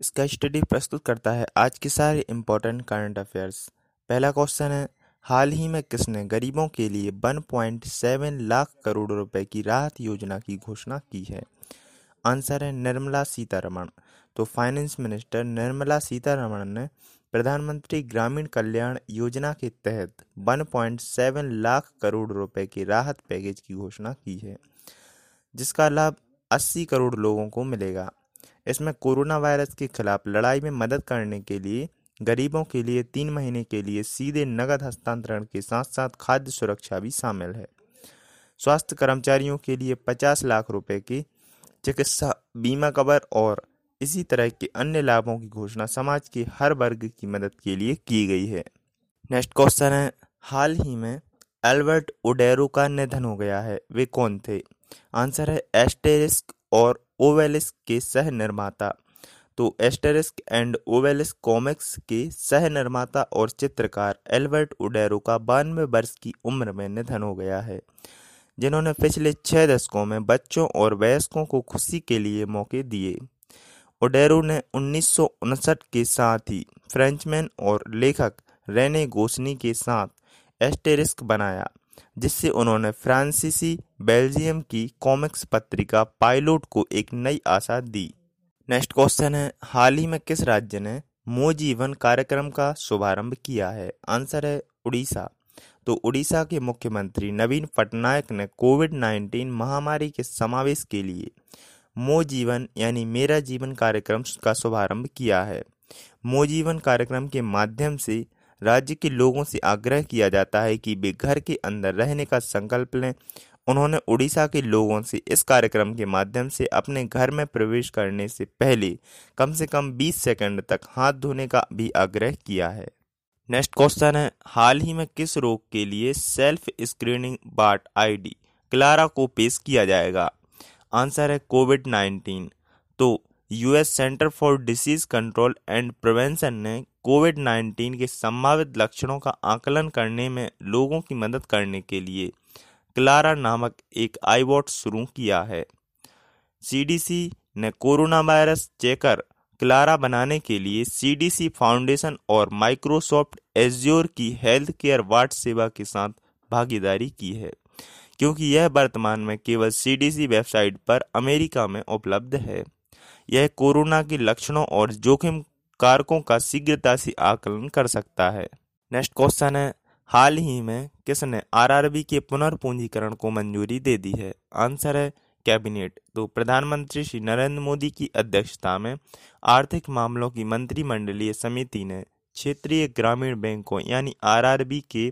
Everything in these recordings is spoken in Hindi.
इसका स्टडी प्रस्तुत करता है आज के सारे इम्पोर्टेंट करंट अफेयर्स पहला क्वेश्चन है, हाल ही में किसने गरीबों के लिए 1.7 लाख करोड़ रुपए की राहत योजना की घोषणा की है? आंसर है, निर्मला सीतारमण। तो फाइनेंस मिनिस्टर निर्मला सीतारमण ने प्रधानमंत्री ग्रामीण कल्याण योजना के तहत 1.7 लाख करोड़ रुपए के राहत पैकेज की घोषणा की है, जिसका लाभ 80 करोड़ लोगों को मिलेगा। इसमें कोरोना वायरस के खिलाफ लड़ाई में मदद करने के लिए, गरीबों के लिए तीन महीने के लिए सीधे नगद हस्तांतरण के साथ साथ खाद्य सुरक्षा भी शामिल है। स्वास्थ्य कर्मचारियों के लिए 50 लाख रुपए की चिकित्सा, बीमा कवर और इसी तरह के अन्य लाभों की घोषणा समाज के हर वर्ग की मदद के लिए की गई है। नेक्स्ट क्वेश्चन है, हाल ही में एल्बर्ट ओडेरो का निधन हो गया है, वे कौन थे? आंसर है एस्टेरिस्क और ओवेलिस्क के सह निर्माता तो एस्टेरिस्क एंड ओवेलिस्क कॉमिक्स के सह निर्माता और चित्रकार एल्बर्ट उडेरो का बानवे वर्ष की उम्र में निधन हो गया है, जिन्होंने पिछले छः दशकों में बच्चों और वयस्कों को खुशी के लिए मौके दिए। ओडेरो ने उन्नीस सौ उनसठ के साथ ही फ्रेंचमैन और लेखक रेने गोसनी के साथ एस्टेरिस्क बनाया, जिससे उन्होंने फ्रांसीसी बेल्जियम की कॉमिक्स पत्रिका पायलोट को एक नई आशा दी। नेक्स्ट क्वेश्चन है, हाल ही में किस राज्य ने मो जीवन कार्यक्रम का शुभारंभ किया है? आंसर है उड़ीसा। तो उड़ीसा के मुख्यमंत्री नवीन पटनायक ने कोविड 19 महामारी के समावेश के लिए मो जीवन यानी मेरा जीवन कार्यक्रम का शुभारंभ किया है। मो जीवन कार्यक्रम के माध्यम से राज्य के लोगों से आग्रह किया जाता है कि वे घर के अंदर रहने का संकल्प लें उन्होंने उड़ीसा के लोगों से इस कार्यक्रम के माध्यम से अपने घर में प्रवेश करने से पहले कम से कम 20 सेकंड तक हाथ धोने का भी आग्रह किया है। नेक्स्ट क्वेश्चन है, हाल ही में किस रोग के लिए self screening bot ID Clara को पेश किया जाएगा? आंसर है कोविड 19 तो US center for disease control and prevention ने कोविड 19 के संभावित लक्षणों का आकलन करने में लोगों की मदद करने के लिए क्लारा नामक एक आईबॉट शुरू किया है। सीडीसी ने कोरोना वायरस चेकर क्लारा बनाने के लिए सीडीसी फाउंडेशन और माइक्रोसॉफ्ट एज्योर की हेल्थ केयर वाट सेवा के साथ भागीदारी की है, क्योंकि यह वर्तमान में केवल सीडीसी वेबसाइट पर अमेरिका में उपलब्ध है। यह कोरोना के लक्षणों और जोखिम कारकों का शीघ्रता से आकलन कर सकता है। नेक्स्ट क्वेश्चन है हाल ही में किसने आरआरबी के पुनर्पूंजीकरण को मंजूरी दे दी है? आंसर है कैबिनेट। तो प्रधानमंत्री श्री नरेंद्र मोदी की अध्यक्षता में आर्थिक मामलों की मंत्रिमंडलीय समिति ने क्षेत्रीय ग्रामीण बैंकों यानी आरआरबी के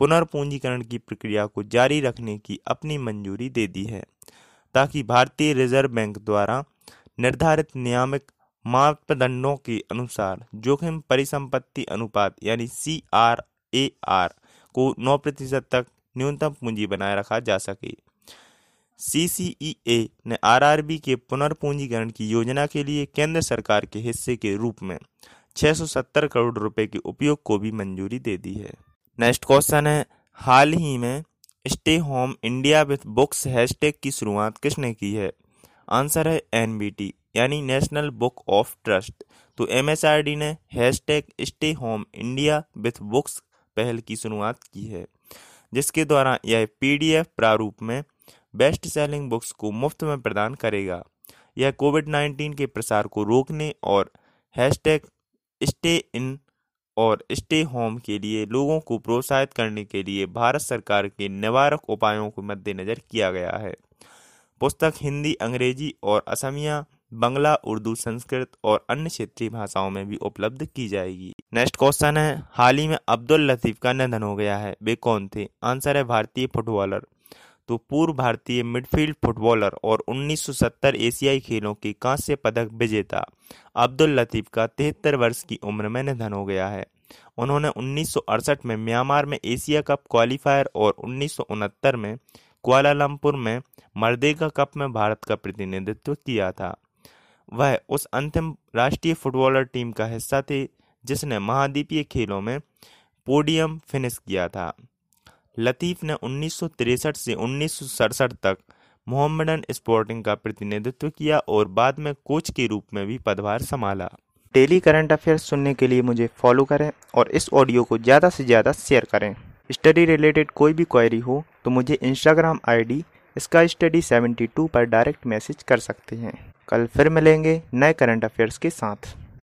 पुनर्पूंजीकरण की प्रक्रिया को जारी रखने की अपनी मंजूरी दे दी है, ताकि भारतीय रिज़र्व बैंक द्वारा निर्धारित नियामक मापदंडों के अनुसार जोखिम परिसंपत्ति अनुपात यानी सी आर ए आर को नौ प्रतिशत तक न्यूनतम पूंजी बनाए रखा जा सके। सी सी ई ए ने आर आरआरबी के पुनर्पूंजीकरण की योजना के लिए केंद्र सरकार के हिस्से के रूप में 670 करोड़ रुपए के उपयोग को भी मंजूरी दे दी है। नेक्स्ट क्वेश्चन है, हाल ही में stay home India with books hashtag की शुरुआत किसने की है? आंसर है एनबीटी यानी नेशनल बुक ऑफ़ ट्रस्ट। तो एमएसआरडी ने hashtag stay home India with books पहल की शुरुआत की है, जिसके द्वारा यह पीडीएफ प्रारूप में बेस्ट सेलिंग बुक्स को मुफ़्त में प्रदान करेगा। यह कोविड 19 के प्रसार को रोकने और हैशटैग स्टे इन और स्टे होम के लिए लोगों को प्रोत्साहित करने के लिए भारत सरकार के निवारक उपायों को मद्देनजर किया गया है। पुस्तक हिंदी, अंग्रेज़ी और असमिया बंगला, उर्दू, संस्कृत और अन्य क्षेत्रीय भाषाओं में भी उपलब्ध की जाएगी। नेक्स्ट क्वेश्चन है, हाल ही में अब्दुल लतीफ का निधन हो गया है। वे कौन थे? आंसर है भारतीय फुटबॉलर तो पूर्व भारतीय मिडफील्ड फुटबॉलर और 1970 एशियाई खेलों के कांस्य पदक विजेता अब्दुल लतीफ का तिहत्तर वर्ष की उम्र में निधन हो गया है। उन्होंने उन्नीस सौ अड़सठ में म्यांमार में एशिया कप क्वालिफायर और उन्नीस सौ उनहत्तर में कुआलालंपुर में मर्देगा कप में भारत का प्रतिनिधित्व किया था। वह उस अंतिम राष्ट्रीय फुटबॉलर टीम का हिस्सा थे, जिसने महाद्वीपीय खेलों में पोडियम फिनिश किया था। लतीफ़ ने उन्नीस से उन्नीस सौ सड़सठ तक मोहम्मडन स्पोर्टिंग का प्रतिनिधित्व किया और बाद में कोच के रूप में भी पदभार संभाला। डेली करंट अफेयर्स सुनने के लिए मुझे फॉलो करें और इस ऑडियो को ज़्यादा से ज़्यादा शेयर करें। स्टडी रिलेटेड कोई भी क्वेरी हो तो मुझे इंस्टाग्राम आईडी इसका स्टडी 72 पर डायरेक्ट मैसेज कर सकते हैं। कल फिर मिलेंगे नए करंट अफेयर्स के साथ।